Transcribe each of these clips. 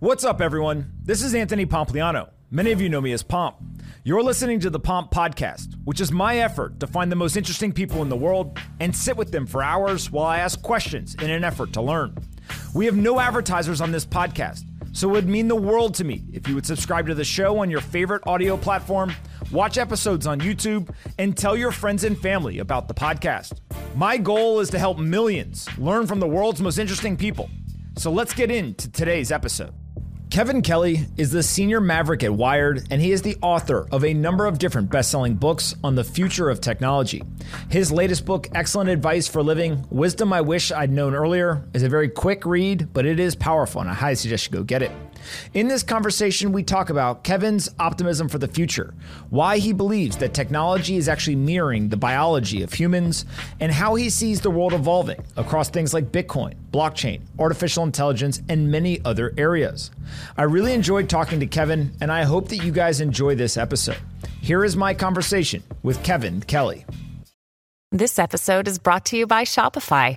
What's up, everyone? This is Anthony Pompliano. Many of you know me as Pomp. You're listening to the Pomp Podcast, which is my effort to find the most interesting people in the world and sit with them for hours while I ask questions in an effort to learn. We have no advertisers on this podcast, so it would mean the world to me if you would subscribe to the show on your favorite audio platform, watch episodes on YouTube, and tell your friends and family about the podcast. My goal is to help millions learn from the world's most interesting people. So let's get into today's episode. Kevin Kelly is the senior maverick at Wired, and he is the author of a number of different best selling books on the future of technology. His latest book, Excellent Advice for Living Wisdom I Wish I'd Known Earlier, is a very quick read, but it is powerful, and I highly suggest you go get it. In this conversation, we talk about Kevin's optimism for the future, why he believes that technology is actually mirroring the biology of humans, and how he sees the world evolving across things like Bitcoin, blockchain, artificial intelligence, and many other areas. I really enjoyed talking to Kevin, and I hope that you guys enjoy this episode. Here is my conversation with Kevin Kelly. This episode is brought to you by Shopify.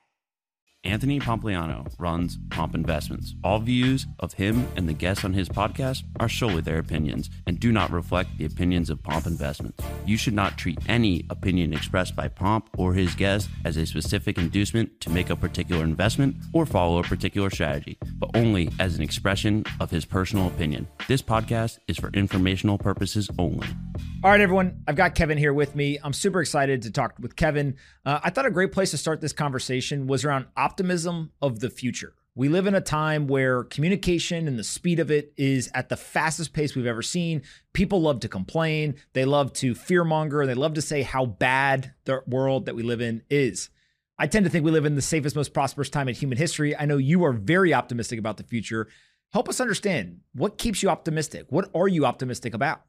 Anthony Pompliano runs Pomp Investments. All views of him and the guests on his podcast are solely their opinions and do not reflect the opinions of Pomp Investments. You should not treat any opinion expressed by Pomp or his guests as a specific inducement to make a particular investment or follow a particular strategy, but only as an expression of his personal opinion. This podcast is for informational purposes only. All right, everyone. I've got Kevin here with me. I'm super excited to talk with Kevin. Uh, I thought a great place to start this conversation was around optimism of the future. We live in a time where communication and the speed of it is at the fastest pace we've ever seen. People love to complain, they love to fearmonger, and they love to say how bad the world that we live in is. I tend to think we live in the safest, most prosperous time in human history. I know you are very optimistic about the future. Help us understand what keeps you optimistic? What are you optimistic about?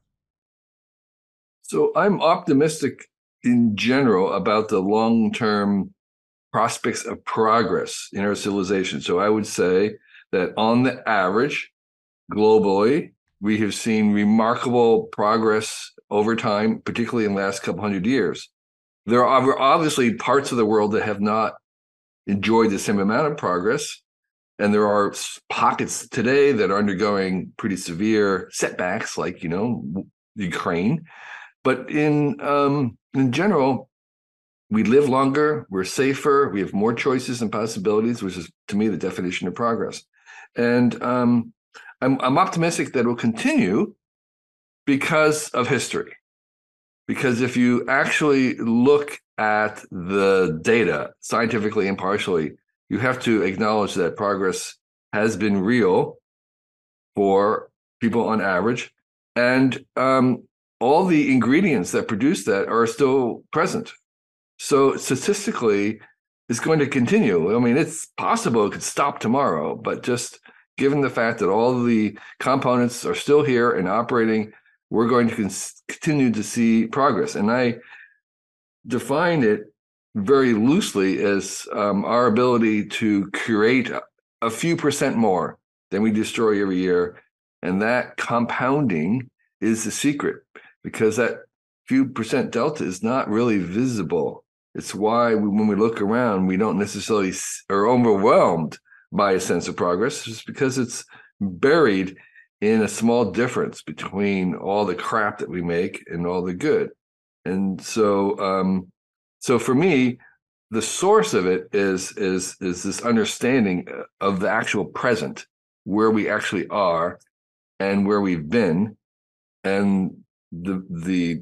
So I'm optimistic in general about the long term prospects of progress in our civilization. So I would say that on the average, globally, we have seen remarkable progress over time, particularly in the last couple hundred years. There are obviously parts of the world that have not enjoyed the same amount of progress. And there are pockets today that are undergoing pretty severe setbacks, like, you know, Ukraine. But in um, in general, we live longer, we're safer, we have more choices and possibilities, which is to me the definition of progress. And um, I'm, I'm optimistic that it will continue because of history. Because if you actually look at the data scientifically and partially, you have to acknowledge that progress has been real for people on average. And um, all the ingredients that produce that are still present. So statistically, it's going to continue. I mean, it's possible it could stop tomorrow, but just given the fact that all the components are still here and operating, we're going to continue to see progress. And I define it very loosely as um, our ability to create a, a few percent more than we destroy every year. And that compounding is the secret because that few percent delta is not really visible. It's why we, when we look around, we don't necessarily are overwhelmed by a sense of progress, just because it's buried in a small difference between all the crap that we make and all the good. And so, um, so for me, the source of it is is is this understanding of the actual present, where we actually are, and where we've been, and the the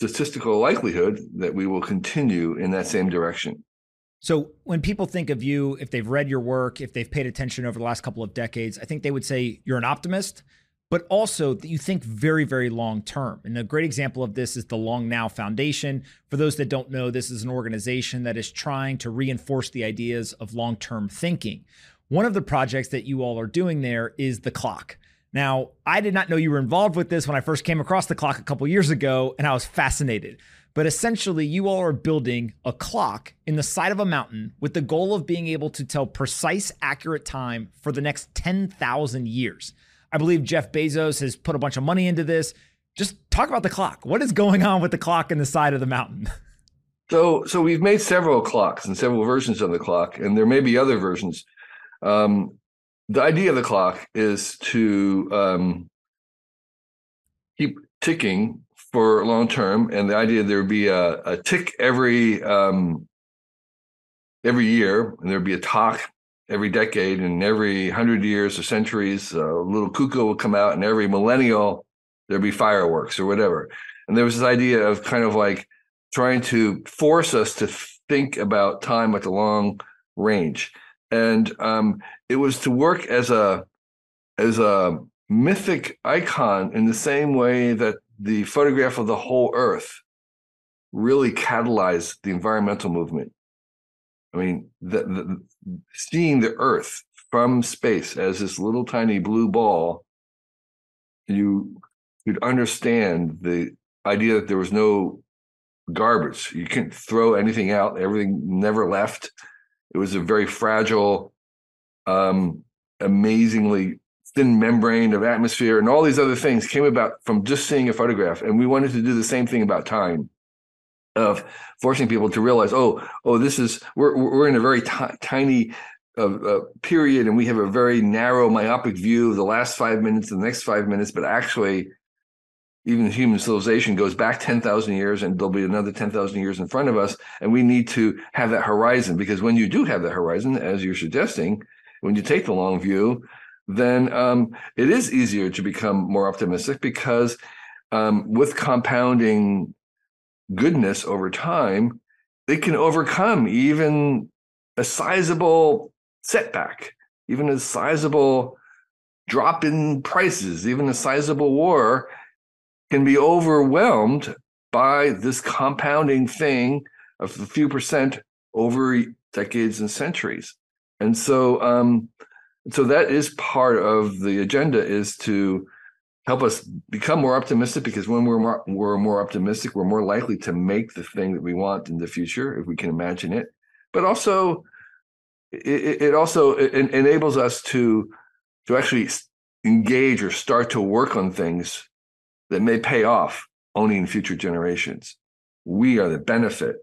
statistical likelihood that we will continue in that same direction. So, when people think of you, if they've read your work, if they've paid attention over the last couple of decades, I think they would say you're an optimist, but also that you think very, very long term. And a great example of this is the Long Now Foundation. For those that don't know, this is an organization that is trying to reinforce the ideas of long term thinking. One of the projects that you all are doing there is the clock. Now, I did not know you were involved with this when I first came across the clock a couple years ago, and I was fascinated. But essentially, you all are building a clock in the side of a mountain with the goal of being able to tell precise, accurate time for the next 10,000 years. I believe Jeff Bezos has put a bunch of money into this. Just talk about the clock. What is going on with the clock in the side of the mountain? So, so we've made several clocks and several versions of the clock, and there may be other versions. Um, the idea of the clock is to um, keep ticking for long term, and the idea there would be a, a tick every um, every year, and there'd be a tock every decade, and every hundred years or centuries, a little cuckoo will come out, and every millennial there'd be fireworks or whatever. And there was this idea of kind of like trying to force us to think about time at the long range, and um, it was to work as a as a mythic icon in the same way that the photograph of the whole Earth really catalyzed the environmental movement. I mean, the, the, seeing the Earth from space as this little tiny blue ball, you could understand the idea that there was no garbage. You couldn't throw anything out. Everything never left. It was a very fragile, um, amazingly thin membrane of atmosphere, and all these other things came about from just seeing a photograph. And we wanted to do the same thing about time, of forcing people to realize, oh, oh, this is we're we're in a very t- tiny uh, uh, period, and we have a very narrow, myopic view of the last five minutes and the next five minutes. But actually, even human civilization goes back 10,000 years and there'll be another 10,000 years in front of us. And we need to have that horizon because when you do have that horizon, as you're suggesting, when you take the long view, then um, it is easier to become more optimistic because um, with compounding goodness over time, it can overcome even a sizable setback, even a sizable drop in prices, even a sizable war can be overwhelmed by this compounding thing of a few percent over decades and centuries. And so, um, so that is part of the agenda is to help us become more optimistic because when we're more, we're more optimistic, we're more likely to make the thing that we want in the future if we can imagine it. But also, it, it also it enables us to to actually engage or start to work on things that may pay off only in future generations. We are the benefit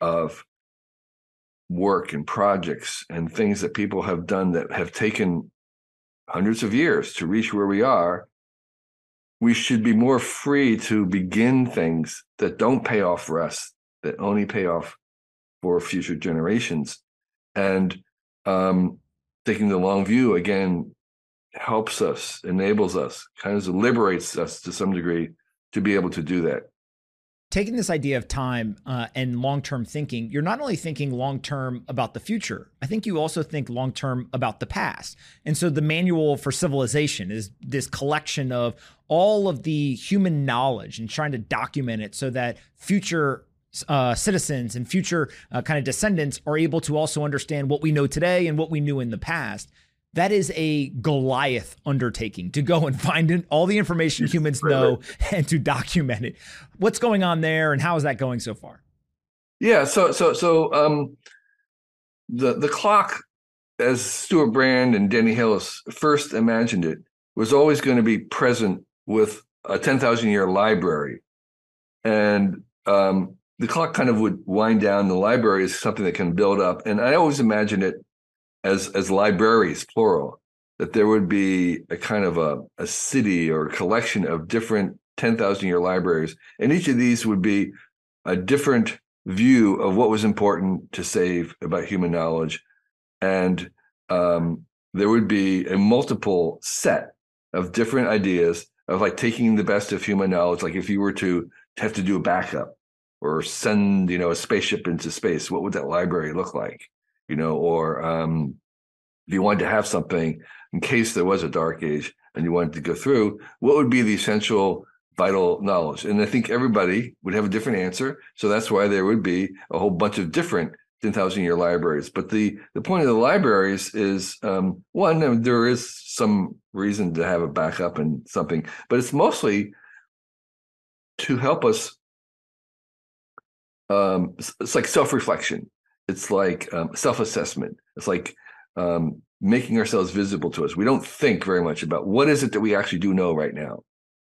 of work and projects and things that people have done that have taken hundreds of years to reach where we are. We should be more free to begin things that don't pay off for us, that only pay off for future generations. And um, taking the long view again helps us, enables us, kind of liberates us to some degree to be able to do that. Taking this idea of time uh, and long term thinking, you're not only thinking long term about the future, I think you also think long term about the past. And so the manual for civilization is this collection of all of the human knowledge and trying to document it so that future uh, citizens and future uh, kind of descendants are able to also understand what we know today and what we knew in the past that is a Goliath undertaking to go and find all the information humans know and to document it. What's going on there, and how is that going so far? Yeah, so so so um, the the clock, as Stewart Brand and Danny Hillis first imagined it, was always going to be present with a ten thousand year library, and um, the clock kind of would wind down. The library is something that can build up, and I always imagine it as as libraries plural that there would be a kind of a, a city or a collection of different 10,000 year libraries. And each of these would be a different view of what was important to save about human knowledge. And um, there would be a multiple set of different ideas of like taking the best of human knowledge like if you were to have to do a backup or send you know a spaceship into space what would that library look like you know, or um, if you wanted to have something in case there was a dark age and you wanted to go through, what would be the essential vital knowledge? And I think everybody would have a different answer. So that's why there would be a whole bunch of different 10,000 year libraries. But the, the point of the libraries is um, one, there is some reason to have a backup and something, but it's mostly to help us. Um, it's like self reflection, it's like um, self assessment, it's like um, making ourselves visible to us. We don't think very much about what is it that we actually do know right now.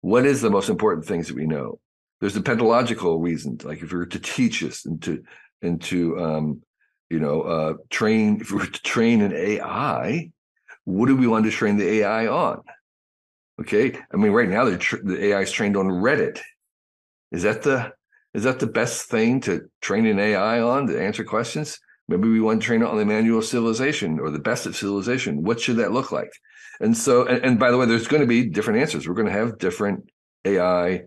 What is the most important things that we know? There's the pedagogical reason, like if we were to teach us and to and to um, you know uh, train if we were to train an AI, what do we want to train the AI on? Okay, I mean right now the AI is trained on Reddit. Is that the is that the best thing to train an AI on to answer questions? Maybe we want to train it on the manual civilization or the best of civilization. What should that look like? And so, and, and by the way, there's going to be different answers. We're going to have different AI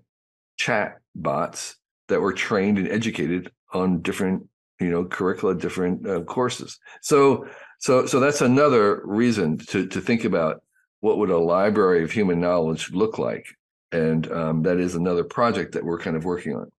chat bots that were trained and educated on different, you know, curricula, different uh, courses. So, so, so that's another reason to to think about what would a library of human knowledge look like, and um, that is another project that we're kind of working on.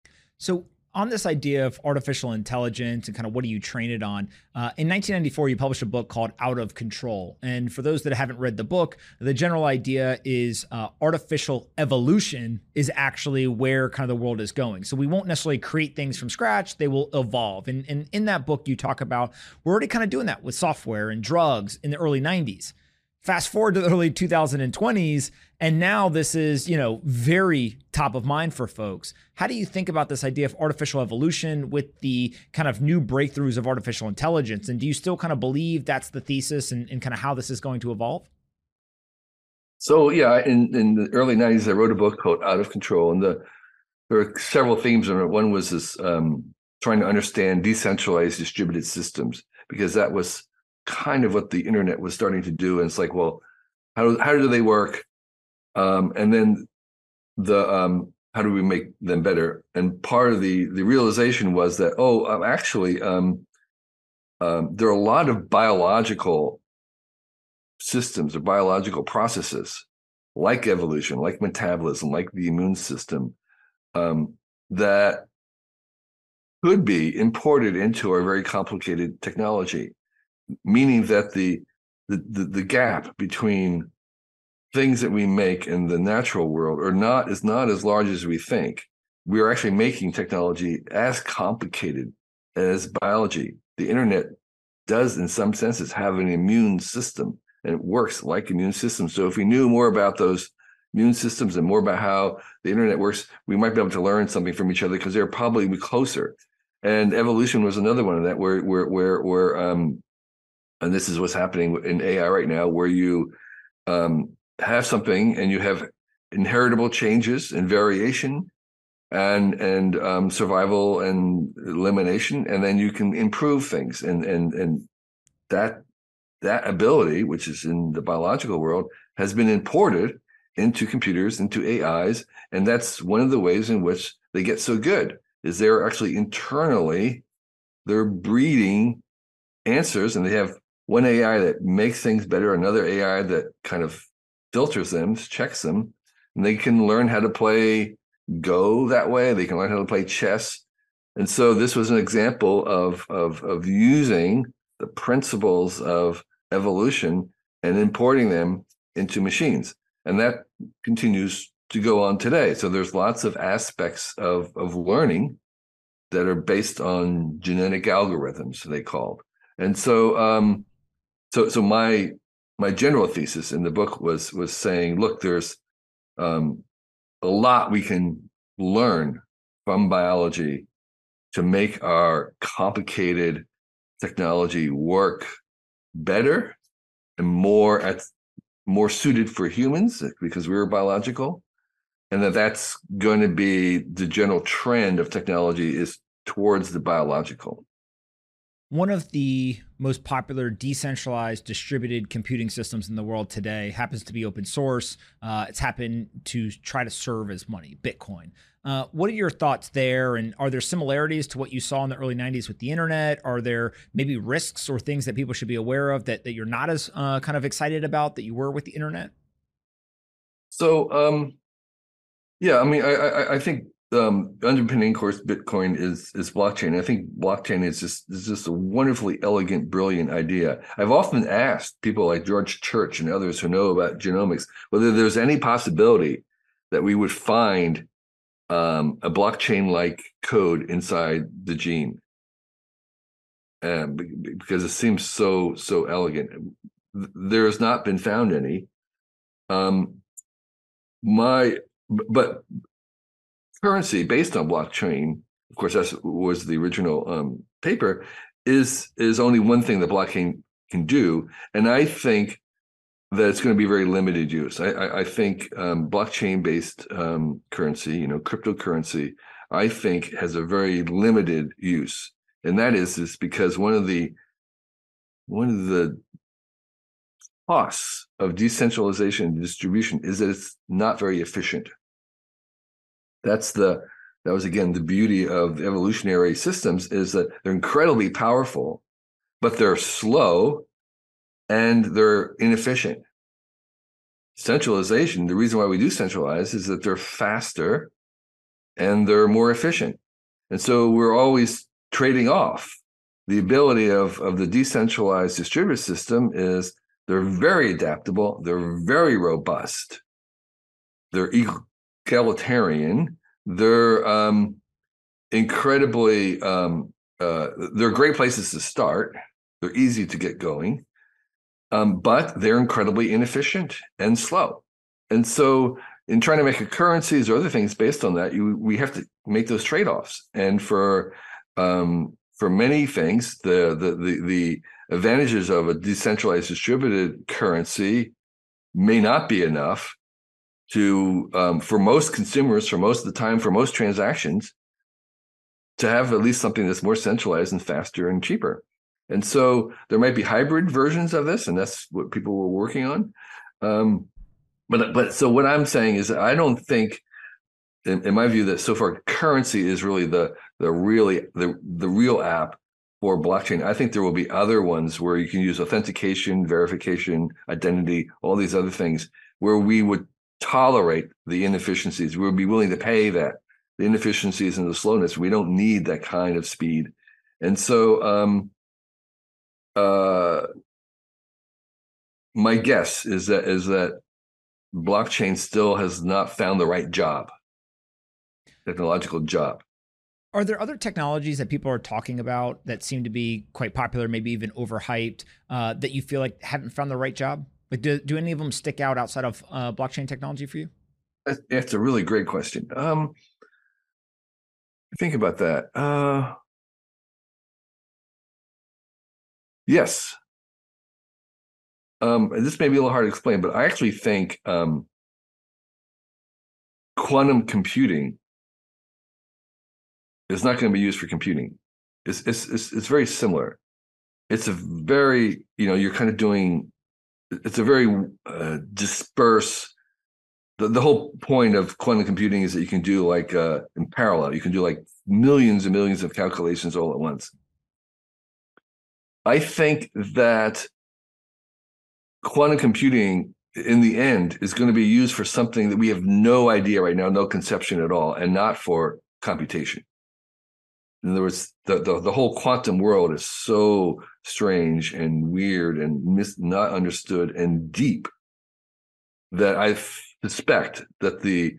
So on this idea of artificial intelligence and kind of what do you train it on, uh, in 1994, you published a book called Out of Control. And for those that haven't read the book, the general idea is uh, artificial evolution is actually where kind of the world is going. So we won't necessarily create things from scratch, they will evolve. And, and in that book, you talk about we're already kind of doing that with software and drugs in the early 90s. Fast forward to the early 2020s, and now this is, you know, very top of mind for folks. How do you think about this idea of artificial evolution with the kind of new breakthroughs of artificial intelligence? And do you still kind of believe that's the thesis and, and kind of how this is going to evolve? So yeah, in, in the early 90s, I wrote a book called Out of Control. And the there were several themes in it. One was this um, trying to understand decentralized distributed systems, because that was kind of what the internet was starting to do. And it's like, well, how how do they work? Um, and then the um, how do we make them better? And part of the the realization was that oh, um, actually, um, um, there are a lot of biological systems or biological processes like evolution, like metabolism, like the immune system um, that could be imported into our very complicated technology meaning that the, the the, the gap between things that we make in the natural world are not is not as large as we think. We are actually making technology as complicated as biology. The internet does, in some senses, have an immune system, and it works like immune systems. So if we knew more about those immune systems and more about how the internet works, we might be able to learn something from each other because they're probably closer. And evolution was another one of that, where where where where um, and this is what's happening in AI right now, where you um, have something and you have inheritable changes and variation and and um, survival and elimination, and then you can improve things, and and and that that ability, which is in the biological world, has been imported into computers, into AIs, and that's one of the ways in which they get so good. Is they're actually internally they're breeding answers, and they have one AI that makes things better, another AI that kind of filters them, checks them, and they can learn how to play Go that way. They can learn how to play chess. And so this was an example of of of using the principles of evolution and importing them into machines. And that continues to go on today. So there's lots of aspects of of learning that are based on genetic algorithms, they called. And so um, so so my my general thesis in the book was was saying look there's um, a lot we can learn from biology to make our complicated technology work better and more at more suited for humans because we're biological and that that's going to be the general trend of technology is towards the biological. One of the most popular decentralized distributed computing systems in the world today happens to be open source. Uh, it's happened to try to serve as money, Bitcoin. Uh, what are your thoughts there? And are there similarities to what you saw in the early 90s with the internet? Are there maybe risks or things that people should be aware of that, that you're not as uh, kind of excited about that you were with the internet? So, um, yeah, I mean, I, I, I think um, underpinning, of course, Bitcoin is is blockchain. I think blockchain is just is just a wonderfully elegant, brilliant idea. I've often asked people like George Church and others who know about genomics whether there's any possibility that we would find um, a blockchain-like code inside the gene, and because it seems so so elegant. There has not been found any. Um, my but currency based on blockchain, of course, that was the original um, paper, is is only one thing that blockchain can do, and I think that it's going to be very limited use. I, I, I think um, blockchain based um, currency, you know, cryptocurrency, I think has a very limited use, and that is is because one of the one of the costs of decentralization and distribution is that it's not very efficient. That's the that was again the beauty of evolutionary systems is that they're incredibly powerful, but they're slow and they're inefficient. Centralization, the reason why we do centralize is that they're faster and they're more efficient. And so we're always trading off. The ability of, of the decentralized distributed system is they're very adaptable, they're very robust, they're egalitarian. They're um, incredibly um, uh, they're great places to start. They're easy to get going, um, but they're incredibly inefficient and slow. And so, in trying to make a currencies or other things based on that, you we have to make those trade offs. And for um, for many things, the, the the the advantages of a decentralized distributed currency may not be enough to um, for most consumers for most of the time for most transactions to have at least something that's more centralized and faster and cheaper and so there might be hybrid versions of this and that's what people were working on um, but but so what i'm saying is i don't think in, in my view that so far currency is really the the really the the real app for blockchain. I think there will be other ones where you can use authentication, verification, identity, all these other things where we would tolerate the inefficiencies. We would be willing to pay that, the inefficiencies and the slowness. We don't need that kind of speed. And so, um, uh, my guess is that is that blockchain still has not found the right job, technological job. Are there other technologies that people are talking about that seem to be quite popular, maybe even overhyped, uh, that you feel like haven't found the right job? Like, do, do any of them stick out outside of uh, blockchain technology for you? That's a really great question. Um, think about that. Uh, yes. Um, this may be a little hard to explain, but I actually think um, quantum computing is not going to be used for computing. It's, it's it's it's very similar. It's a very you know you're kind of doing it's a very uh, disperse. The, the whole point of quantum computing is that you can do like uh, in parallel. You can do like millions and millions of calculations all at once. I think that quantum computing in the end is going to be used for something that we have no idea right now, no conception at all, and not for computation. In other words, the, the, the whole quantum world is so strange and weird and mis- not understood and deep that I suspect that the,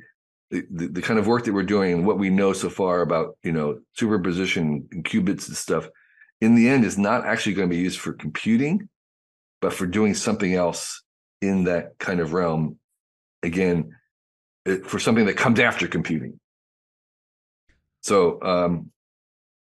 the the kind of work that we're doing and what we know so far about you know superposition and qubits and stuff in the end is not actually going to be used for computing but for doing something else in that kind of realm. Again for something that comes after computing. So um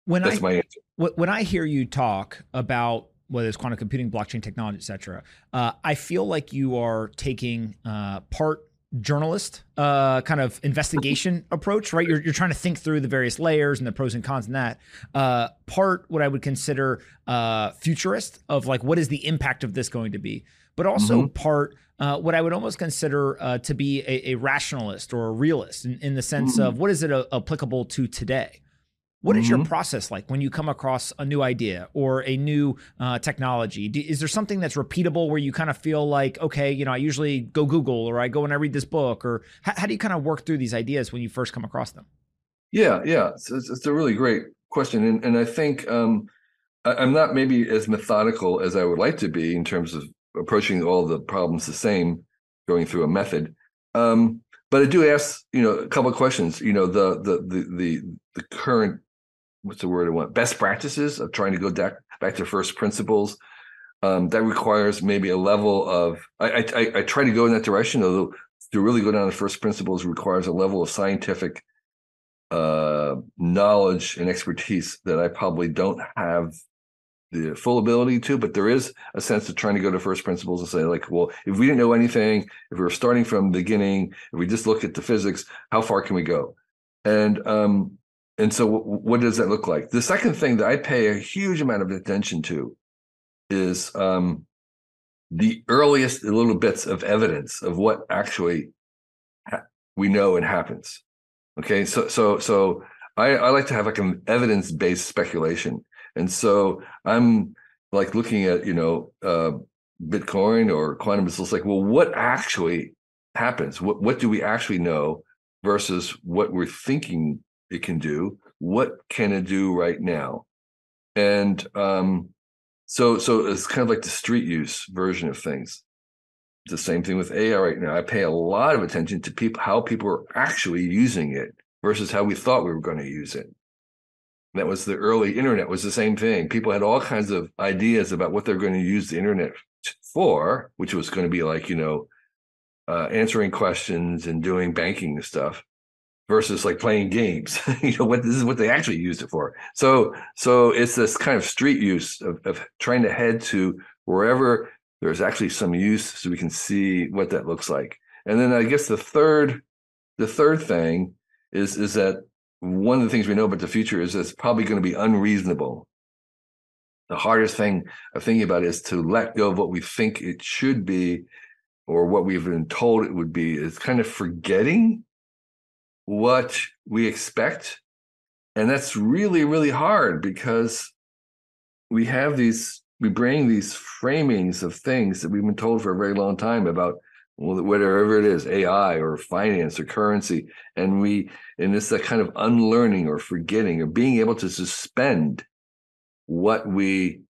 when That's I, my answer. When I hear you talk about whether it's quantum computing, blockchain technology, et cetera, uh, I feel like you are taking uh, part journalist uh, kind of investigation approach, right? You're, you're trying to think through the various layers and the pros and cons and that. Uh, part what I would consider uh, futurist of like what is the impact of this going to be, but also mm-hmm. part uh, what I would almost consider uh, to be a, a, rationalist or a realist in, in the sense mm-hmm. of what is it a, applicable to today. What is mm-hmm. your process like when you come across a new idea or a new uh, technology? Do, is there something that's repeatable where you kind of feel like, okay, you know, I usually go Google or I go and I read this book, or how, how do you kind of work through these ideas when you first come across them? Yeah, yeah, it's, it's, a really great question, and and I think um, I, am not maybe as methodical as I would like to be in terms of approaching all the problems the same, going through a method. Um, but I do ask, you know, a couple of questions. You know, the the the the, the current what's the word I want best practices of trying to go back back to first principles. Um, that requires maybe a level of I, I I try to go in that direction, although to really go down to first principles requires a level of scientific uh, knowledge and expertise that I probably don't have the full ability to, but there is a sense of trying to go to first principles and say, like, well, if we didn't know anything, if we were starting from the beginning, if we just look at the physics, how far can we go? And um, and so, what does that look like? The second thing that I pay a huge amount of attention to is um, the earliest little bits of evidence of what actually ha- we know and happens. Okay, so so so I, I like to have like an evidence based speculation, and so I'm like looking at you know uh, Bitcoin or quantum missiles, like well, what actually happens? What what do we actually know versus what we're thinking it can do? What can it do right now? And um, so so it's kind of like the street use version of things the same thing with AI right now. I pay a lot of attention to people how people are actually using it versus how we thought we were going to use it. That was the early internet was the same thing. People had all kinds of ideas about what they're going to use the internet for, which was going to be like, you know, uh, answering questions and doing banking and stuff versus like playing games. you know, what this is what they actually used it for. So so it's this kind of street use of, of trying to head to wherever there's actually some use so we can see what that looks like. And then I guess the third the third thing is is that one of the things we know about the future is it's probably going to be unreasonable. The hardest thing of thinking about is to let go of what we think it should be or what we've been told it would be is kind of forgetting what we expect. And that's really, really hard because we have these we bring these framings of things that we've been told for a very long time about whatever it is, AI or finance or currency, and we and it's that kind of unlearning or forgetting or being able to suspend what we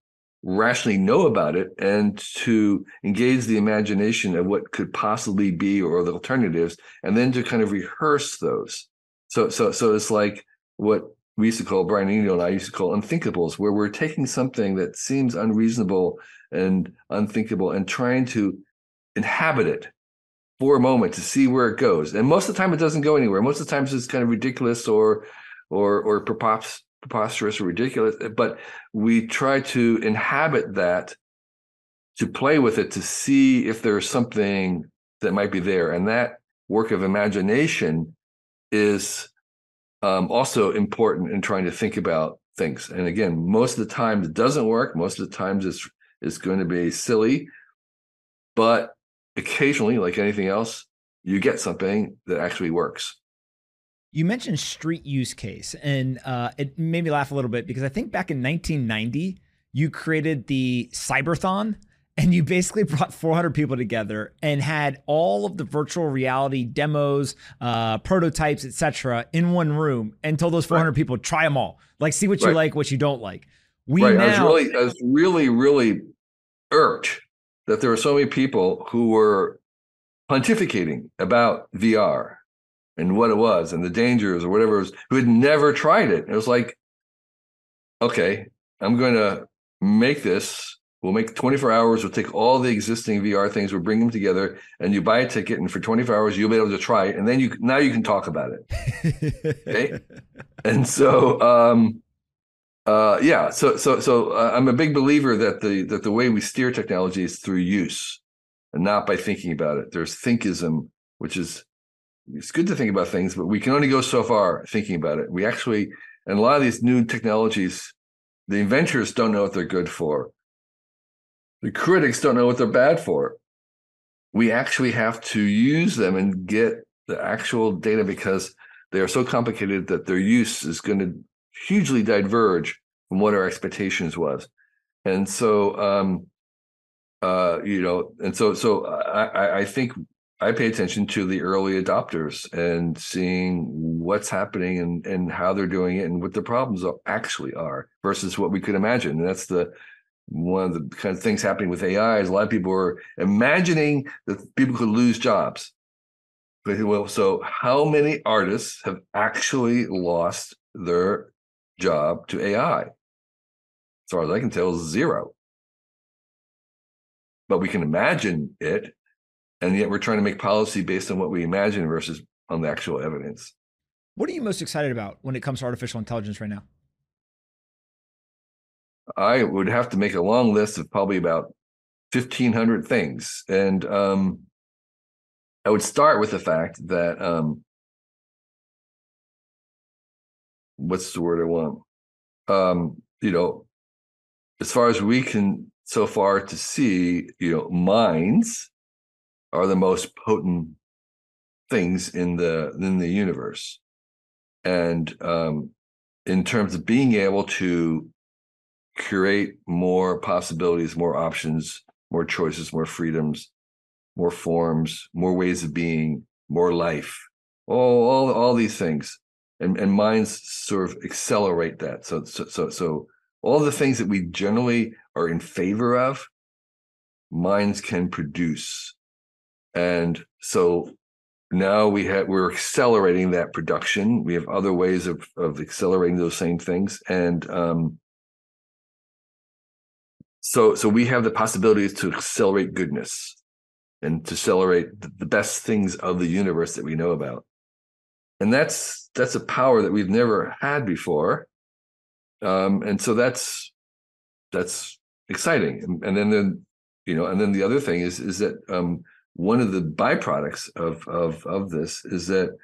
rationally know about it and to engage the imagination of what could possibly be or the alternatives and then to kind of rehearse those so so so it's like what we used to call Brian Eno and I used to call unthinkables, where we're taking something that seems unreasonable and unthinkable and trying to inhabit it for a moment to see where it goes. And most of the time, it doesn't go anywhere. Most of the times, it's kind of ridiculous or or or preposterous or ridiculous. But we try to inhabit that, to play with it, to see if there's something that might be there. And that work of imagination is um, also important in trying to think about things. And again, most of the time it doesn't work. Most of the times it's it's going to be silly, but occasionally, like anything else, you get something that actually works. You mentioned street use case, and uh, it made me laugh a little bit because I think back in 1990 you created the Cyberthon, and you basically brought 400 people together and had all of the virtual reality demos uh, prototypes etc in one room and told those 400 right. people try them all like see what you like what you don't like we right. now I was really I was really really irked that there were so many people who were pontificating about VR and what it was and the dangers or whatever it was who had never tried it it was like okay I'm going to make this We'll make 24 hours. We'll take all the existing VR things. We'll bring them together, and you buy a ticket. And for 24 hours, you'll be able to try it. And then you now you can talk about it. okay. and so, um, uh, yeah. So so so uh, I'm a big believer that the that the way we steer technology is through use, and not by thinking about it. There's thinkism, which is it's good to think about things, but we can only go so far thinking about it. We actually, and a lot of these new technologies, the inventors don't know what they're good for the critics don't know what they're bad for. We actually have to use them and get the actual data because they are so complicated that their use is going to hugely diverge from what our expectations was. And so, um, uh, you know, and so, so I, I think I pay attention to the early adopters and seeing what's happening and, and how they're doing it and what the problems are, actually are versus what we could imagine. And that's the one of the kind of things happening with AI is a lot of people are imagining that people could lose jobs. But well, so how many artists have actually lost their job to AI? As far as I can tell, zero. But we can imagine it and yet we're trying to make policy based on what we imagine versus on the actual evidence. What are you most excited about when it comes to artificial intelligence right now? I would have to make a long list of probably about 1500 things. And um, I would start with the fact that um, what's the word I want? Um, you know, as far as we can so far to see, you know, minds are the most potent things in the in the universe. And um, in terms of being able to create more possibilities more options more choices more freedoms more forms more ways of being more life all all, all these things. And and minds sort of accelerate that. So so so so all the things that we generally are in favor of minds can produce and so now we have we're accelerating that production. We have other ways of of accelerating those same things, and um, so so we have the possibilities to accelerate goodness and to accelerate the best things of the universe that we know about, and that's that's a power that we've never had before, um, and so that's that's exciting. And, and then the you know, and then the other thing is is that um, one of the byproducts of of of this is that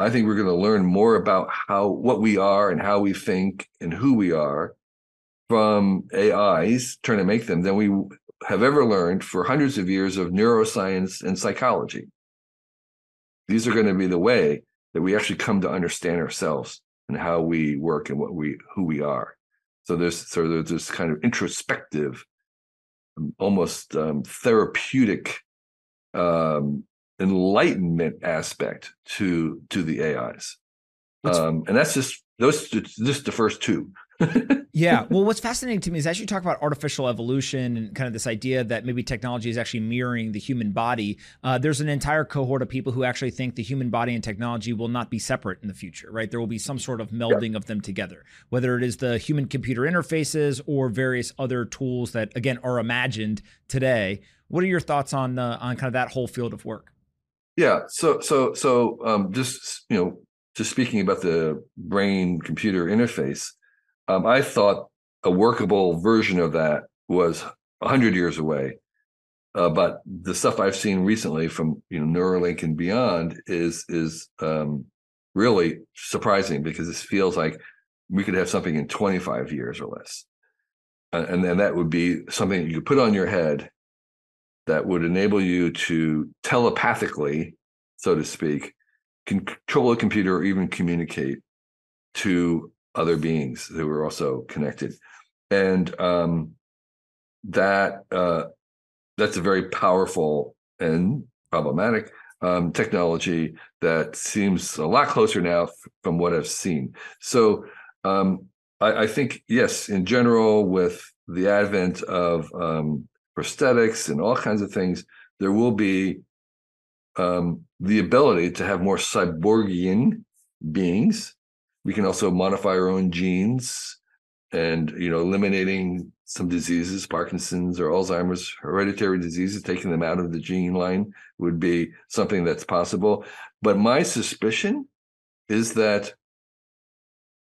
I think we're going to learn more about how what we are and how we think and who we are from AIs trying to make them than we have ever learned for hundreds of years of neuroscience and psychology. These are going to be the way that we actually come to understand ourselves and how we work and what we who we are. So there's so there's this kind of introspective, almost um, therapeutic um, enlightenment aspect to to the AIs, um, and that's just those just the first two. yeah. Well, what's fascinating to me is as you talk about artificial evolution and kind of this idea that maybe technology is actually mirroring the human body, uh, there's an entire cohort of people who actually think the human body and technology will not be separate in the future, right? There will be some sort of melding yeah. of them together, whether it is the human computer interfaces or various other tools that, again, are imagined today. What are your thoughts on uh, on kind of that whole field of work? Yeah. So so so um, just you know just speaking about the brain computer interface, um, I thought a workable version of that was hundred years away. Uh, but the stuff I've seen recently from you know Neuralink and beyond is is um, really surprising because this feels like we could have something in 25 years or less, and then that would be something you could put on your head that would enable you to telepathically, so to speak, control a computer or even communicate to other beings who are also connected. And um, that uh, that's a very powerful and problematic um, technology that seems a lot closer now from what I've seen. So um, I, I, think yes, in general, with the advent of um, prosthetics and all kinds of things, there will be um, the ability to have more cyborgian beings. We can also modify our own genes and, you know, eliminating some diseases, Parkinson's or Alzheimer's, hereditary diseases, taking them out of the gene line would be something that's possible. But my suspicion is that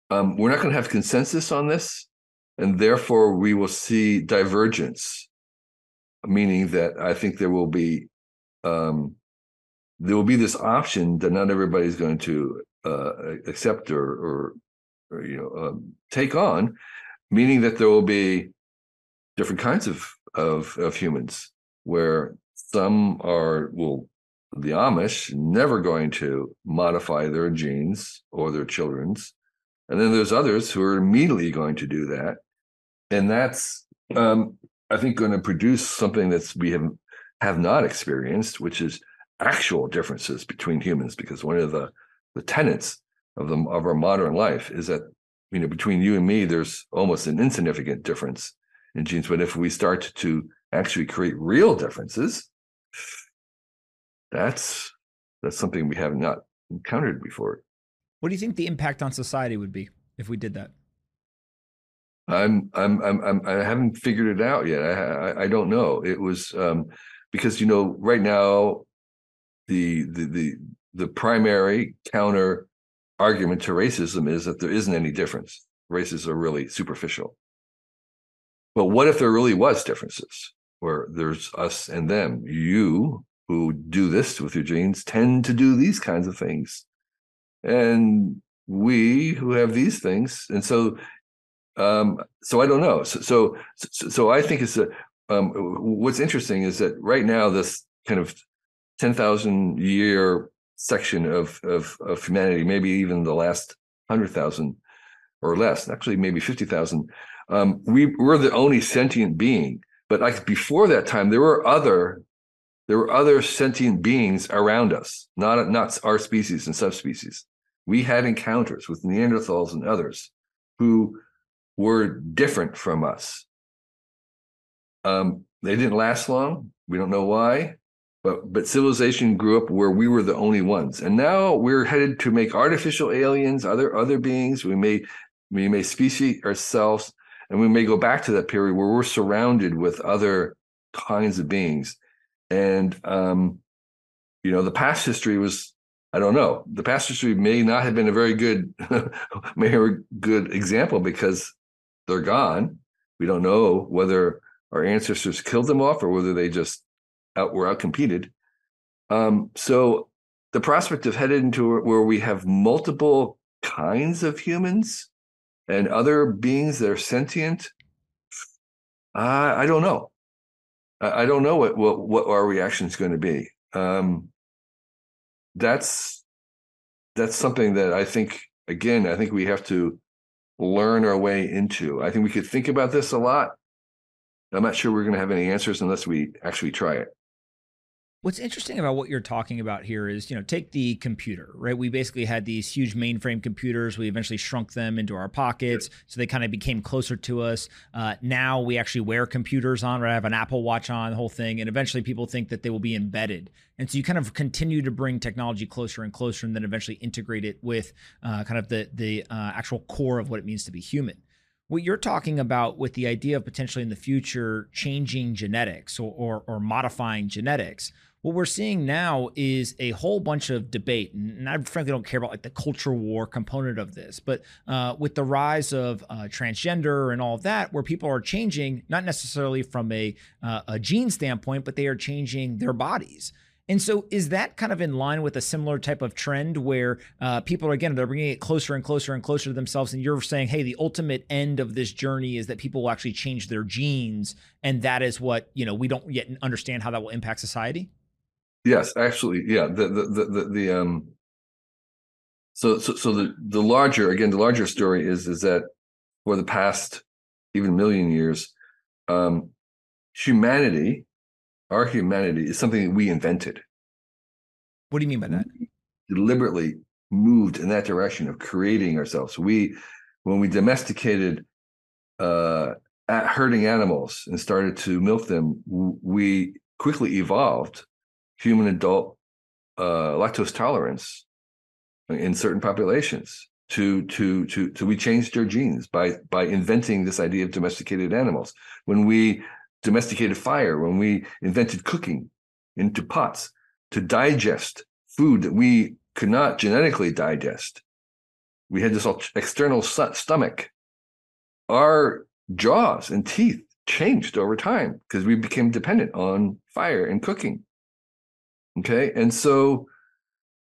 um, we're not going to have consensus on this, and therefore we will see divergence meaning that I think there will be um, there will be this option that not everybody's going to uh, accept or, or, or you know um, take on, meaning that there will be different kinds of of, of humans where some are will the Amish never going to modify their genes or their children's, and then there's others who are immediately going to do that, and that's um, I think, going to produce something that we have have not experienced, which is actual differences between humans because one of the the tenets of the of our modern life is that you know between you and me there's almost an insignificant difference in genes. But if we start to actually create real differences that's that's something we have not encountered before. What do you think the impact on society would be if we did that i'm i'm i'm, I'm i haven't figured it out yet I, I i don't know it was um because you know right now the the the the primary counter argument to racism is that there isn't any difference. Races are really superficial. But what if there really was differences where there's us and them? You who do this with your genes tend to do these kinds of things. And we who have these things. And so um so I don't know. So so so, I think it's a um what's interesting is that right now this kind of 10,000 year section of, of, of humanity, maybe even the last 100,000 or less, actually maybe 50,000, um, we were the only sentient being. But like before that time, there were other there were other sentient beings around us, not not our species and subspecies. We had encounters with Neanderthals and others who were different from us. Um, they didn't last long. We don't know why but but civilization grew up where we were the only ones and now we're headed to make artificial aliens other other beings we may we may species ourselves and we may go back to that period where we're surrounded with other kinds of beings and um you know the past history was i don't know the past history may not have been a very good may a good example because they're gone we don't know whether our ancestors killed them off or whether they just out were outcompeted. Um, so the prospect of headed into where we have multiple kinds of humans and other beings that are sentient, uh, I don't know. I, I, don't know what, what what our reaction is going to be. Um, that's that's something that I think again I think we have to learn our way into. I think we could think about this a lot. I'm not sure we're going to have any answers unless we actually try it. What's interesting about what you're talking about here is, you know, take the computer, right? We basically had these huge mainframe computers. We eventually shrunk them into our pockets, so they kind of became closer to us. Uh, now we actually wear computers on, right? I have an Apple Watch on, the whole thing, and eventually people think that they will be embedded, and so you kind of continue to bring technology closer and closer, and then eventually integrate it with uh, kind of the the uh, actual core of what it means to be human what you're talking about with the idea of potentially in the future changing genetics or, or, or modifying genetics what we're seeing now is a whole bunch of debate, and I frankly don't care about like the culture war component of this, but uh, with the rise of uh, transgender and all of that, where people are changing not necessarily from a uh, a gene standpoint, but they are changing their bodies. And so, is that kind of in line with a similar type of trend where uh, people are again they're bringing it closer and closer and closer to themselves, and you're saying, hey, the ultimate end of this journey is that people will actually change their genes, and that is what you know we don't yet understand how that will impact society. Yes, absolutely. Yeah. The the the the, the um so so so the the larger again the larger story is is that for the past even million years, um humanity, our humanity is something that we invented. What do you mean by that? We deliberately moved in that direction of creating ourselves. We when we domesticated uh herding animals and started to milk them, we quickly evolved human adult uh, lactose tolerance in certain populations to to to to we changed our genes by by inventing this idea of domesticated animals. When we domesticated fire when we invented cooking into pots to digest food that we could not genetically digest we had this external stomach. Our jaws and teeth changed over time because we became dependent on fire and cooking Okay. And so,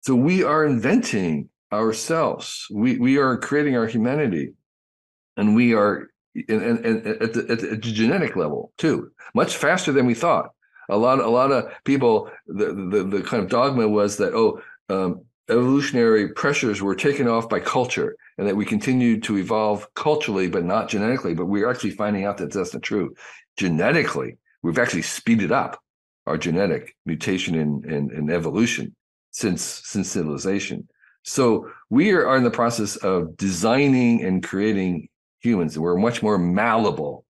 so we are inventing ourselves. We, we are creating our humanity and we are and, and, and at, the, at the genetic level too, much faster than we thought. A lot, a lot of people, the, the, the kind of dogma was that, oh, um, evolutionary pressures were taken off by culture and that we continued to evolve culturally, but not genetically. But we're actually finding out that that's not true. Genetically, we've actually speeded up our genetic mutation and, and, and evolution since since civilization. So we are in the process of designing and creating humans. We're much more malleable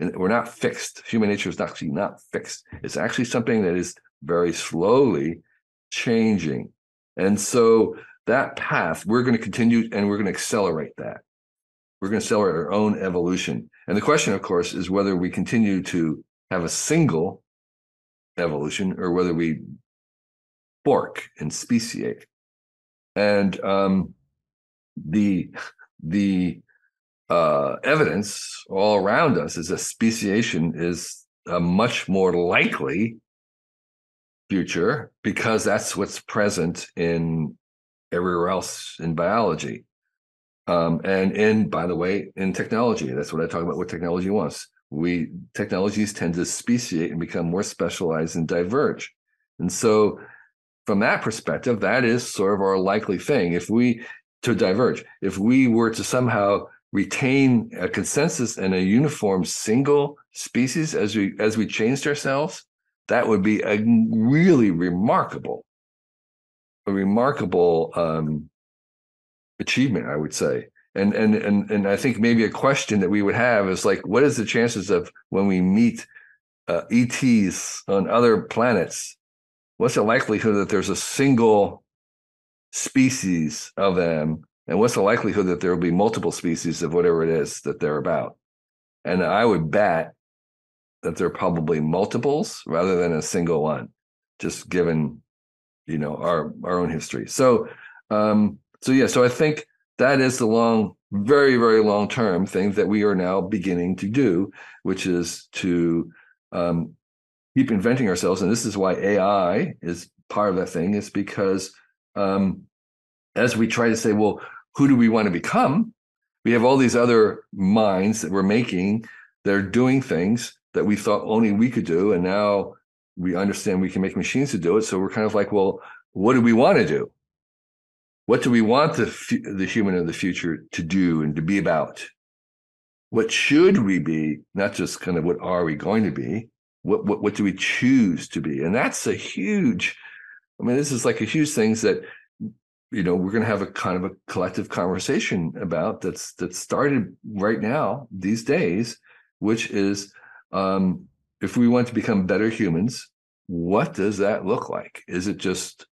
and we're not fixed. Human nature is actually not fixed. It's actually something that is very slowly changing. And so that path, we're going to continue and we're going to accelerate that. We're going to accelerate our own evolution. And the question, of course, is whether we continue to have a single evolution or whether we fork and speciate. And um, the the uh, evidence all around us is that speciation is a much more likely future because that's what's present in everywhere else in biology. Um, and in, by the way, in technology, that's what I talk about. What technology wants. We technologies tend to speciate and become more specialized and diverge. And so, from that perspective, that is sort of our likely thing. If we to diverge, if we were to somehow retain a consensus and a uniform single species as we as we changed ourselves, that would be a really remarkable, a remarkable um, achievement, I would say. And and and and I think maybe a question that we would have is like, what is the chances of when we meet uh, ETs on other planets? What's the likelihood that there's a single species of them, and what's the likelihood that there will be multiple species of whatever it is that they're about? And I would bet that there are probably multiples rather than a single one, just given you know our our own history. So um, so yeah, so I think that is the long, very very long term thing that we are now beginning to do, which is to um, keep inventing ourselves, and this is why AI is part of that thing. Is because um, as we try to say, well, who do we want to become? We have all these other minds that we're making. They're doing things that we thought only we could do, and now we understand we can make machines to do it. So we're kind of like, well, what do we want to do? What do we want the the human of the future to do and to be about? What should we be? Not just kind of what are we going to be? What what what do we choose to be? And that's a huge. I mean, this is like a huge things that you know we're going to have a kind of a collective conversation about that's that started right now these days, which is um, if we want to become better humans, what does that look like? Is it just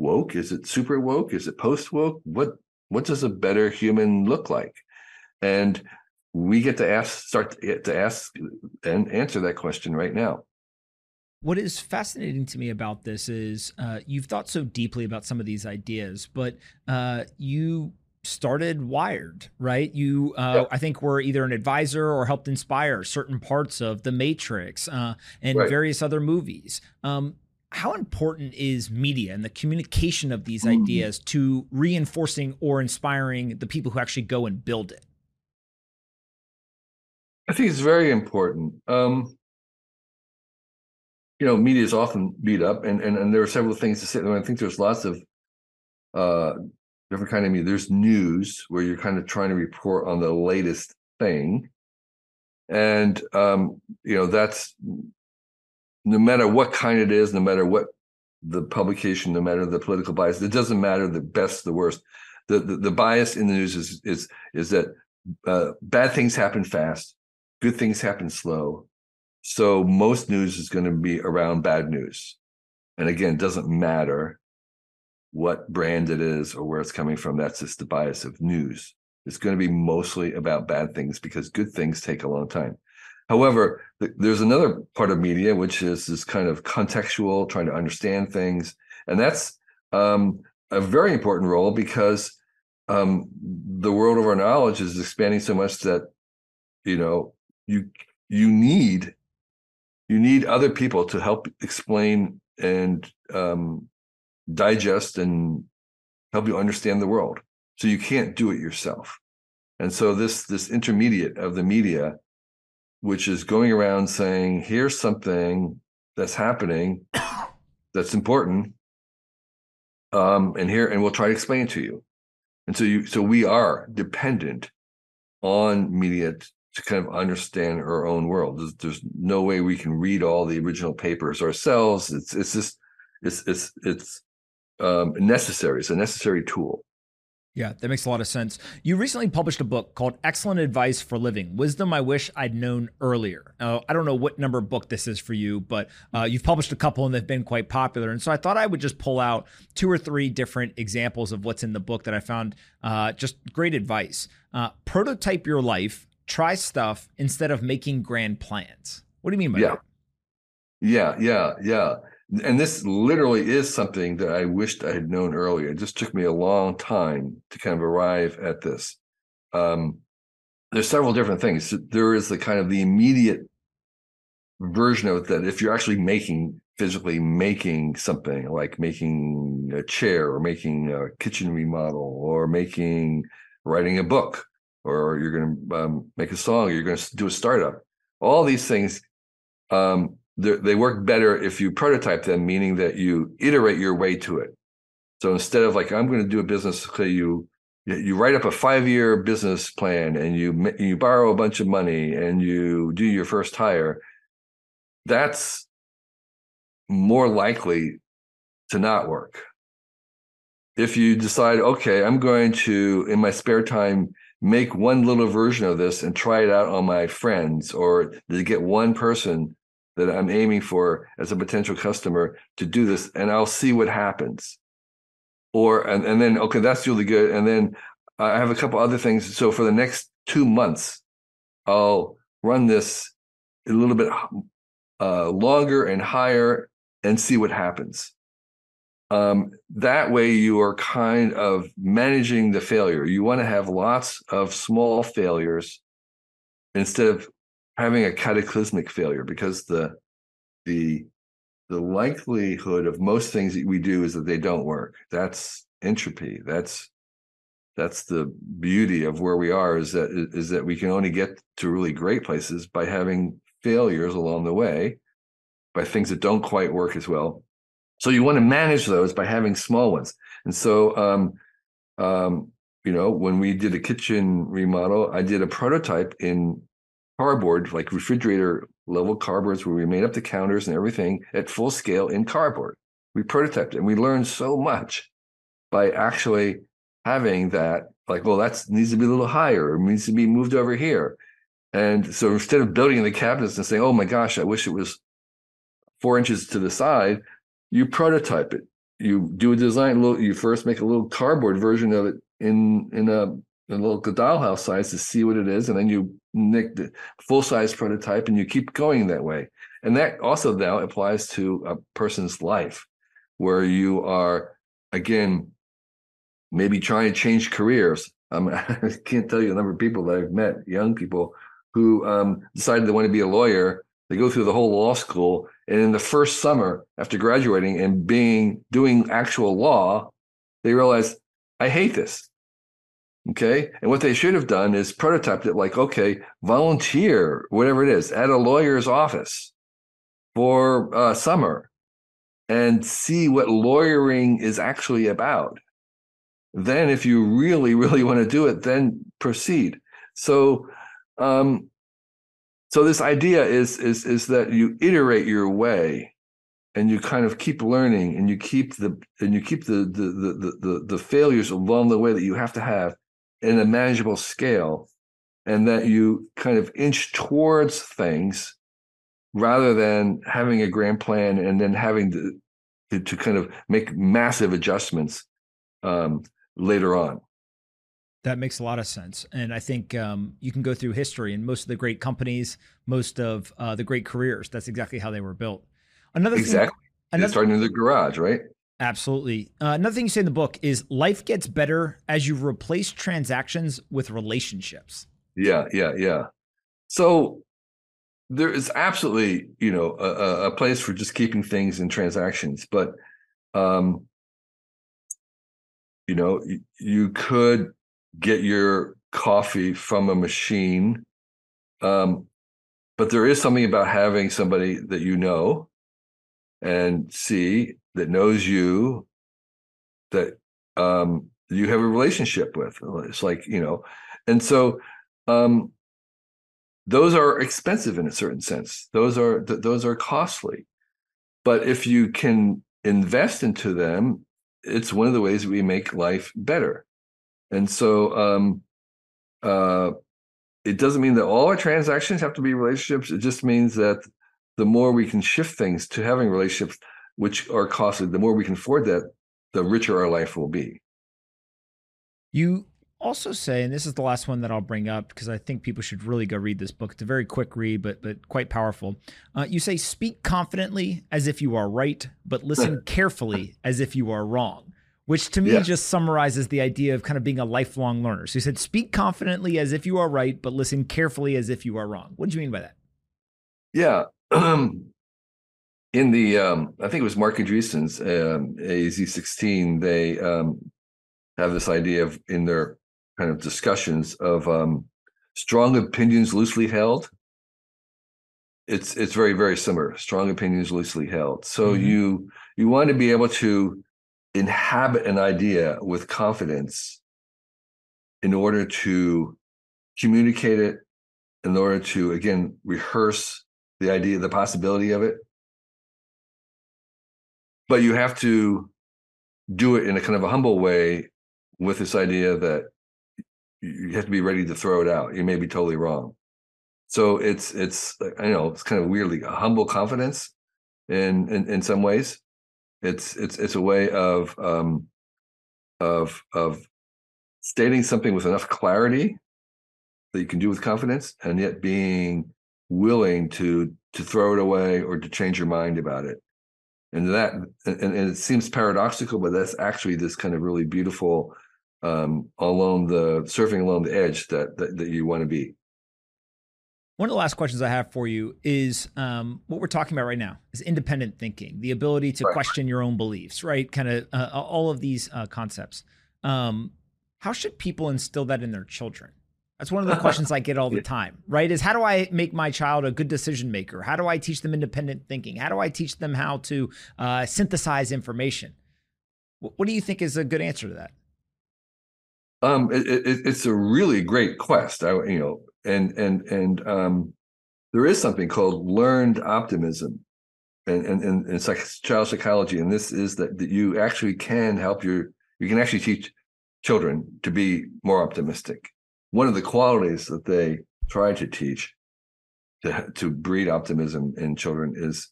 woke? Is it super woke? Is it post woke? What what does a better human look like? And we get to ask, start to ask and answer that question right now. What is fascinating to me about this is uh, you've thought so deeply about some of these ideas, but uh, you started Wired, right? You, uh, yep. I think, were either an advisor or helped inspire certain parts of The Matrix uh, and right. various other movies. Um, how important is media and the communication of these mm. ideas to reinforcing or inspiring the people who actually go and build it? I think it's very important. Um, you know, media is often beat up, and, and and there are several things to say. I think there's lots of uh, different kind of media. There's news where you're kind of trying to report on the latest thing, and um, you know that's no matter what kind it is, no matter what the publication, no matter the political bias, it doesn't matter the best, the worst. The the, the bias in the news is is is that uh, bad things happen fast, good things happen slow. So most news is going to be around bad news, and again, it doesn't matter what brand it is or where it's coming from. That's just the bias of news. It's going to be mostly about bad things because good things take a long time. However, th- there's another part of media which is this kind of contextual, trying to understand things, and that's um, a very important role because um, the world of our knowledge is expanding so much that you know you you need you need other people to help explain and um, digest and help you understand the world. So you can't do it yourself. And so this this intermediate of the media, which is going around saying, here's something that's happening that's important. Um, and here, and we'll try to explain it to you. And so you so we are dependent on media to kind of understand our own world. There's, there's no way we can read all the original papers ourselves. It's it's just it's it's it's um, necessary. It's a necessary tool. Yeah, that makes a lot of sense. You recently published a book called Excellent Advice for Living Wisdom I Wish I'd Known Earlier. Uh, I don't know what number book this is for you, but uh, you've published a couple and they've been quite popular. And so I thought I would just pull out two or three different examples of what's in the book that I found uh, just great advice. Uh, prototype your life, try stuff instead of making grand plans. What do you mean by yeah. that? Yeah, yeah, yeah and this literally is something that I wished I had known earlier. It just took me a long time to kind of arrive at this. Um, there's several different things. There is the kind of the immediate version of it that if you're actually making physically making something like making a chair or making a kitchen remodel or making writing a book or you're going to um, make a song or you're going to do a startup all these things um, they work better if you prototype them, meaning that you iterate your way to it. So instead of like I'm going to do a business, you you write up a five year business plan and you you borrow a bunch of money and you do your first hire, that's more likely to not work. If you decide, okay, I'm going to in my spare time make one little version of this and try it out on my friends or to get one person that I'm aiming for as a potential customer to do this, and I'll see what happens. Or and and then okay, that's really good. And then I have a couple other things. So for the next two months, I'll run this a little bit uh, longer and higher and see what happens. Um, that way, you are kind of managing the failure. You want to have lots of small failures instead of having a cataclysmic failure because the the the likelihood of most things that we do is that they don't work. That's entropy. That's that's the beauty of where we are is that is that we can only get to really great places by having failures along the way by things that don't quite work as well. So you want to manage those by having small ones. And so um, um, you know when we did a kitchen remodel i did a prototype in cardboard, like refrigerator level cardboards, where we made up the counters and everything at full scale in cardboard. We prototyped it and we learned so much by actually having that, like, well, that needs to be a little higher, it needs to be moved over here. And so instead of building the cabinets and saying, oh my gosh, I wish it was four inches to the side, you prototype it. You do a design, you first make a little cardboard version of it in in a a little dollhouse size to see what it is, and then you nick the full size prototype, and you keep going that way. And that also now applies to a person's life, where you are again maybe trying to change careers. Um, I can't tell you the number of people that I've met, young people who um, decided they want to be a lawyer. They go through the whole law school, and in the first summer after graduating and being doing actual law, they realize I hate this. Okay. And what they should have done is prototyped it like, okay, volunteer, whatever it is, at a lawyer's office for uh, summer and see what lawyering is actually about. Then, if you really, really want to do it, then proceed. So, um, so this idea is is is that you iterate your way and you kind of keep learning and you keep the and you keep the the the the, the failures along the way that you have to have in a manageable scale and that you kind of inch towards things rather than having a grand plan and then having to, to, to kind of make massive adjustments um, later on. That makes a lot of sense. And I think um, you can go through history and most of the great companies, most of uh, the great careers, that's exactly how they were built. Another exactly. Thing, another, starting in the garage, right? Absolutely. Uh, another thing you say in the book is life gets better as you replace transactions with relationships. Yeah, yeah, yeah. So there is absolutely, you know, a, a place for just keeping things in transactions, but um, you know, you, you could get your coffee from a machine, um, but there is something about having somebody that you know and see that knows you that um, you have a relationship with. It's like you know, and so um, those are expensive in a certain sense. Those are th- those are costly. But if you can invest into them, it's one of the ways we make life better. And so um, uh, it doesn't mean that all our transactions have to be relationships. It just means that the more we can shift things to having relationships which are costly, the more we can afford that, the richer our life will be. You also say, and this is the last one that I'll bring up because I think people should really go read this book. It's a very quick read, but but quite powerful. Uh, you say, "Speak confidently as if you are right, but listen carefully as if you are wrong." Which to me yeah. just summarizes the idea of kind of being a lifelong learner. So you said, "Speak confidently as if you are right, but listen carefully as if you are wrong." What do you mean by that? Yeah. in the um, I think it was Marc Andreessen's um, AZ16, they um, have this idea of in their kind of discussions of um, strong opinions loosely held. It's it's very very similar. Strong opinions loosely held. So mm-hmm. you you want to be able to inhabit an idea with confidence in order to communicate it, in order to again rehearse the idea, the possibility of it. But you have to do it in a kind of a humble way with this idea that you have to be ready to throw it out. You may be totally wrong. So it's it's I know it's kind of weirdly a humble confidence in in, in some ways. It's it's it's a way of um of of stating something with enough clarity that you can do with confidence and yet being willing to to throw it away or to change your mind about it and that and, and it seems paradoxical but that's actually this kind of really beautiful um, along the surfing along the edge that that, that you want to be. One of the last questions I have for you is um, what we're talking about right now is independent thinking, the ability to right. question your own beliefs, right? Kind of uh, all of these uh, concepts. Um, how should people instill that in their children? That's one of the questions I get all the time, right? Is how do I make my child a good decision maker? How do I teach them independent thinking? How do I teach them how to uh, synthesize information? What do you think is a good answer to that? Um, it, it, it's a really great quest. I, you know, and and and um, there is something called learned optimism, and and and, and psych- child psychology, and this is that that you actually can help your you can actually teach children to be more optimistic. One of the qualities that they try to teach to to breed optimism in children is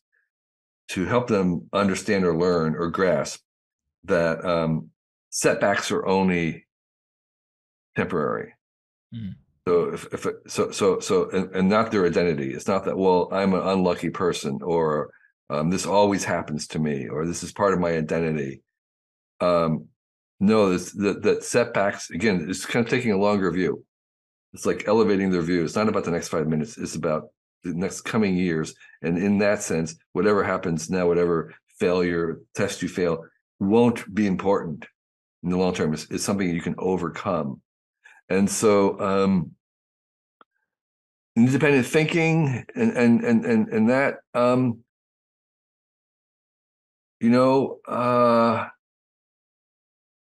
to help them understand or learn or grasp that um, setbacks are only temporary. Mm. So if, if so so so and, and, not their identity. It's not that well I'm an unlucky person or um, this always happens to me or this is part of my identity. Um, no, this, that that setbacks again. It's kind of taking a longer view. It's like elevating their view. It's not about the next five minutes. It's about the next coming years. And in that sense, whatever happens now, whatever failure test you fail, won't be important in the long term. It's, it's something you can overcome and so um, independent thinking and and and and, and that um, you know uh,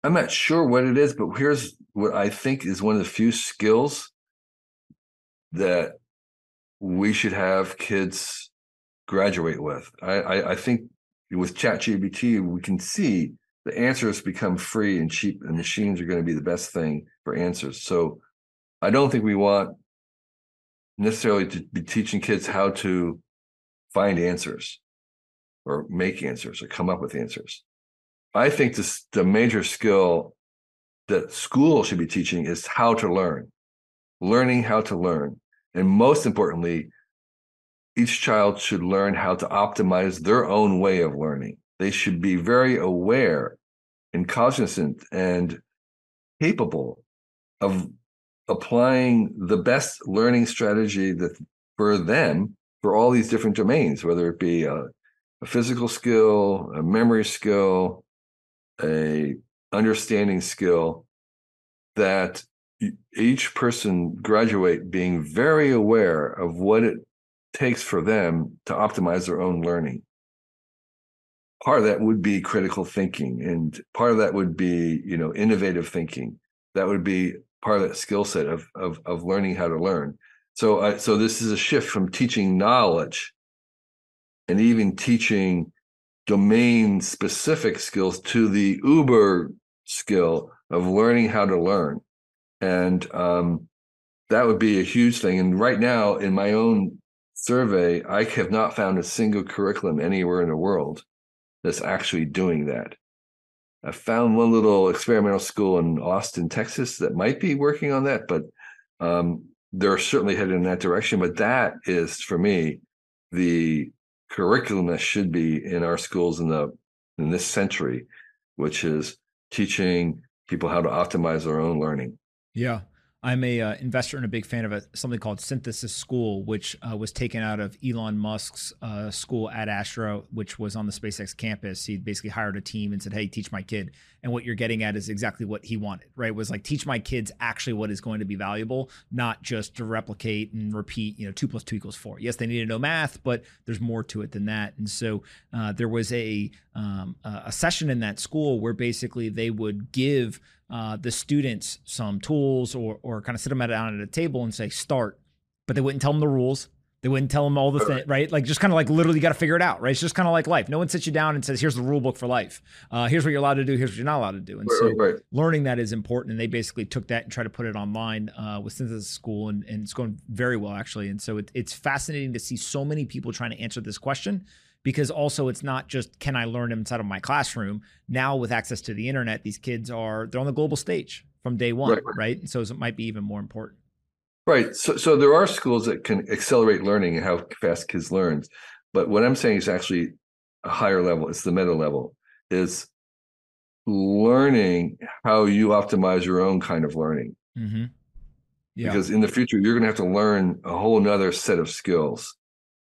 i'm not sure what it is but here's what i think is one of the few skills that we should have kids graduate with. I i, I think with chat gpt we can see the answers become free and cheap and machines are going to be the best thing for answers. So i don't think we want necessarily to be teaching kids how to find answers or make answers or come up with answers. I think this the major skill that school should be teaching is how to learn learning how to learn. And most importantly each child should learn how to optimize their own way of learning. They should be very aware and cognizant and capable of applying the best learning strategy that for them for all these different domains, whether it be a, a physical skill, a memory skill, a understanding skill, that each person graduate being very aware of what it takes for them to optimize their own learning. Part of that would be critical thinking and part of that would be you know innovative thinking. That would be part of that skill set of, of of learning how to learn. So I so this is a shift from teaching knowledge and even teaching domain specific skills to the uber skill of learning how to learn. And um, that would be a huge thing. And right now in my own survey i have not found a single curriculum anywhere in the world that's actually doing that. I found one little experimental school in austin texas that might be working on that but um, they're certainly headed in that direction. But that is for me the curriculum that should be in our schools in the in this century, which is teaching people how to optimize their own learning. Yeah. I'm a uh, investor and a big fan of a, something called Synthesis School, which uh, was taken out of Elon Musk's uh, school Ad Astra, which was on the SpaceX campus. He basically hired a team and said, "Hey, teach my kid." And what you're getting at is exactly what he wanted, right? Was like teach my kids actually what is going to be valuable, not just to replicate and repeat. You know, two plus two equals four. Yes, they need to know math, but there's more to it than that. And so uh, there was a um, a session in that school where basically they would give uh, the students some tools or or kind of sit them down at a table and say start, but they wouldn't tell them the rules. They wouldn't tell them all the things, right? Like just kind of like literally got to figure it out, right? It's just kind of like life. No one sits you down and says, "Here's the rule book for life. Uh, here's what you're allowed to do. Here's what you're not allowed to do." And right, so, right. learning that is important. And they basically took that and tried to put it online uh, with Synthesis School, and, and it's going very well actually. And so, it, it's fascinating to see so many people trying to answer this question because also it's not just can I learn inside of my classroom. Now with access to the internet, these kids are they're on the global stage from day one, right? right? so it might be even more important. Right. So so there are schools that can accelerate learning and how fast kids learn. But what I'm saying is actually a higher level. It's the meta level. Is learning how you optimize your own kind of learning. Mm-hmm. Yeah. Because in the future, you're going to have to learn a whole nother set of skills.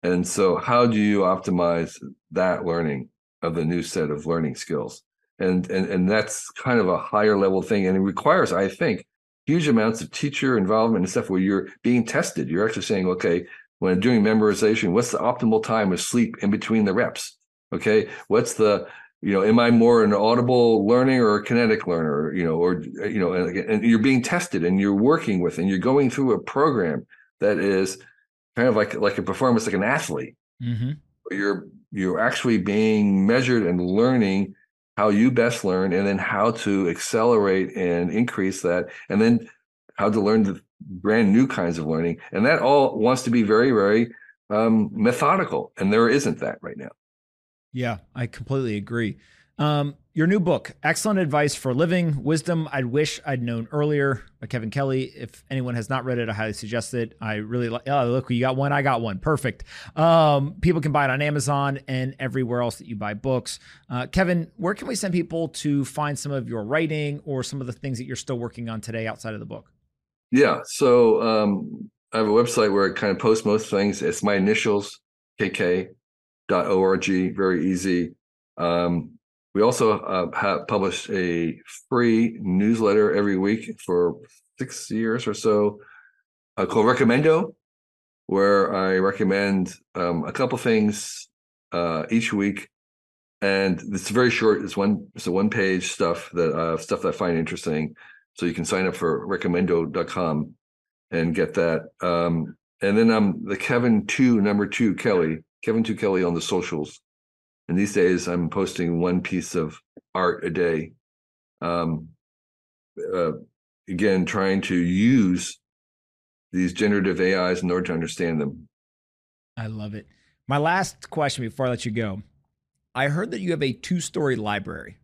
And so, how do you optimize that learning of the new set of learning skills? And and and that's kind of a higher level thing, and it requires, I think, huge amounts of teacher involvement and stuff where you're being tested. You're actually saying, okay, when doing memorization, what's the optimal time of sleep in between the reps? Okay, what's the you know, am I more an audible learning or a kinetic learner? You know, or you know, and, and you're being tested and you're working with and you're going through a program that is kind of like like a performance like an athlete. Mm-hmm. You're you're actually being measured and learning how you best learn, and then how to accelerate and increase that, and then how to learn the brand new kinds of learning, and that all wants to be very very um, methodical, and there isn't that right now. Yeah, I completely agree. Um, your new book, Excellent Advice for Living Wisdom I'd Wish I'd Known Earlier by Kevin Kelly. If anyone has not read it, I highly suggest it. I really like, oh, look, you got one, I got one. Perfect. Um, people can buy it on Amazon and everywhere else that you buy books. Uh, Kevin, where can we send people to find some of your writing or some of the things that you're still working on today outside of the book? Yeah. So um, I have a website where I kind of post most things. It's my initials, kk.org, very easy. Um, we also uh, have published a free newsletter every week for six years or so uh, called Recommendo, where I recommend um, a couple things uh, each week. And it's very short. It's one. It's a one-page stuff that uh, stuff that I find interesting. So you can sign up for recommendo.com and get that. Um, and then I'm the Kevin two number two Kelly, Kevin two Kelly on the socials and these days i'm posting one piece of art a day um, uh, again trying to use these generative ais in order to understand them. I love it. My last question before i let you go. I heard that you have a two-story library.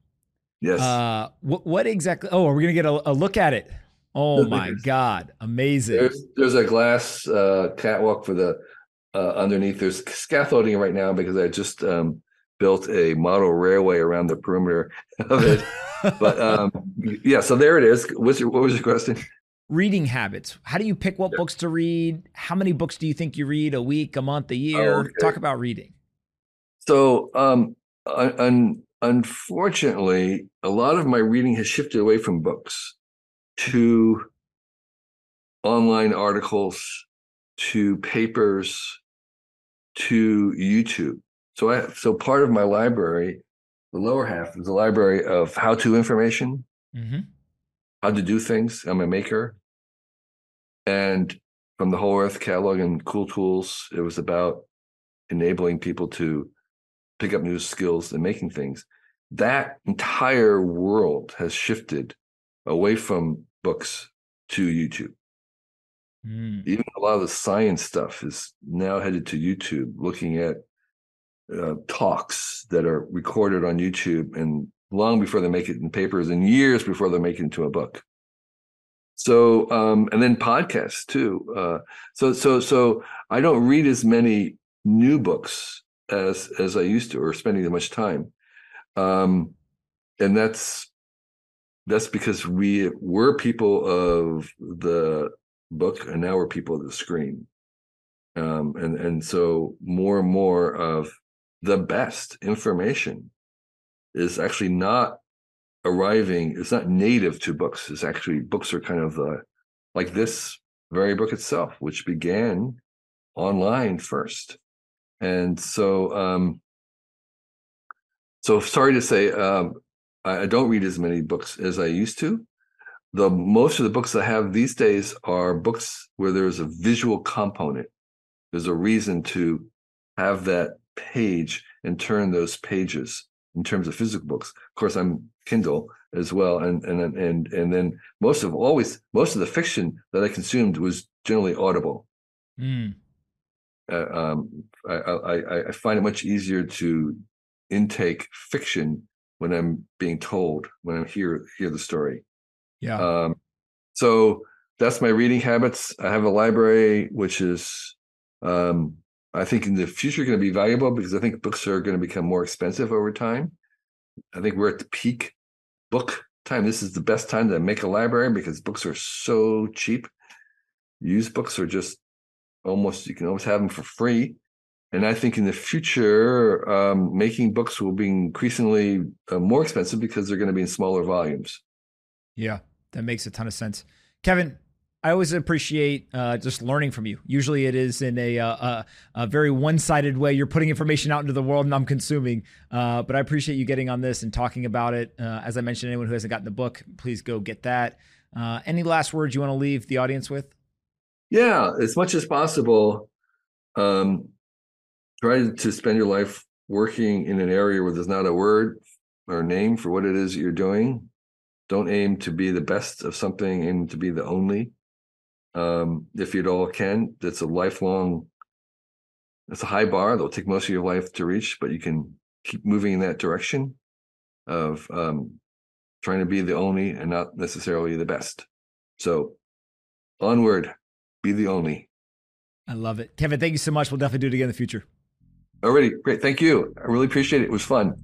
Yes. Uh, what, what exactly oh are we gonna get a, a look at it? Oh my god amazing. there's, there's a glass uh, catwalk for the uh, underneath. There's scaffolding right now because i just um, built a model railway around the perimeter of it. but um, yeah, so there it is. What's your, what was your question? Reading habits. How do you pick what yeah. books to read? How many books do you think you read a week, a month, a year? Oh, okay. Talk about reading. So, um, un- unfortunately, a lot of my reading has shifted away from books to online articles, to papers, to YouTube. So I so part of my library, the lower half is a library of how-to information, mm-hmm. how to do things. I'm a maker, and from the Whole Earth catalog and Cool Tools. It was about enabling people to pick up new skills and making things. That entire world has shifted away from books to YouTube. Mm. Even a lot of the science stuff is now headed to YouTube, looking at uh, talks that are recorded on YouTube and long before they make it in papers and years before they make it into a book. So, um, and then podcasts too. Uh, so, so, so I don't read as many new books as as I used to, or spending that much time. Um, and that's that's because we were people of the book, and now we're people of the screen. Um, and and so more and more of the best information is actually not arriving. It's not native to books. It's actually books are kind of the like this very book itself, which began online first. And so, um, so sorry to say, um, I, I don't read as many books as I used to. The most of the books I have these days are books where there's a visual component. There's a reason to have that page and turn those pages in terms of physical books. Of course, I'm Kindle as well, and and and and then most of always most of the fiction that I consumed was generally audible. Mm. Uh, um, I, I, I find it much easier to intake fiction when I'm being told when I'm hear hear the story. Yeah. Um, so that's my reading habits. I have a library which is um, I think in the future going to be valuable because I think books are going to become more expensive over time. I think we're at the peak book time. This is the best time to make a library because books are so cheap. Used books are just almost you can almost have them for free. And I think in the future, um, making books will be increasingly uh, more expensive because they're going to be in smaller volumes. Yeah, that makes a ton of sense. Kevin, I always appreciate uh, just learning from you. Usually, it is in a, uh, a, a very one-sided way. You're putting information out into the world, and I'm consuming. Uh, but I appreciate you getting on this and talking about it. Uh, as I mentioned, anyone who hasn't gotten the book, please go get that. Uh, any last words you want to leave the audience with? Yeah, as much as possible, um, try to spend your life working in an area where there's not a word or name for what it is that you're doing. Don't aim to be the best of something, aim to be the only um, if you at all can. That's a lifelong, it's a high bar that'll take most of your life to reach, but you can keep moving in that direction of um, trying to be the only and not necessarily the best. So onward, be the only. I love it. Kevin, thank you so much. We'll definitely do it again in the future. Already. Great. Thank you. I really appreciate it. It was fun.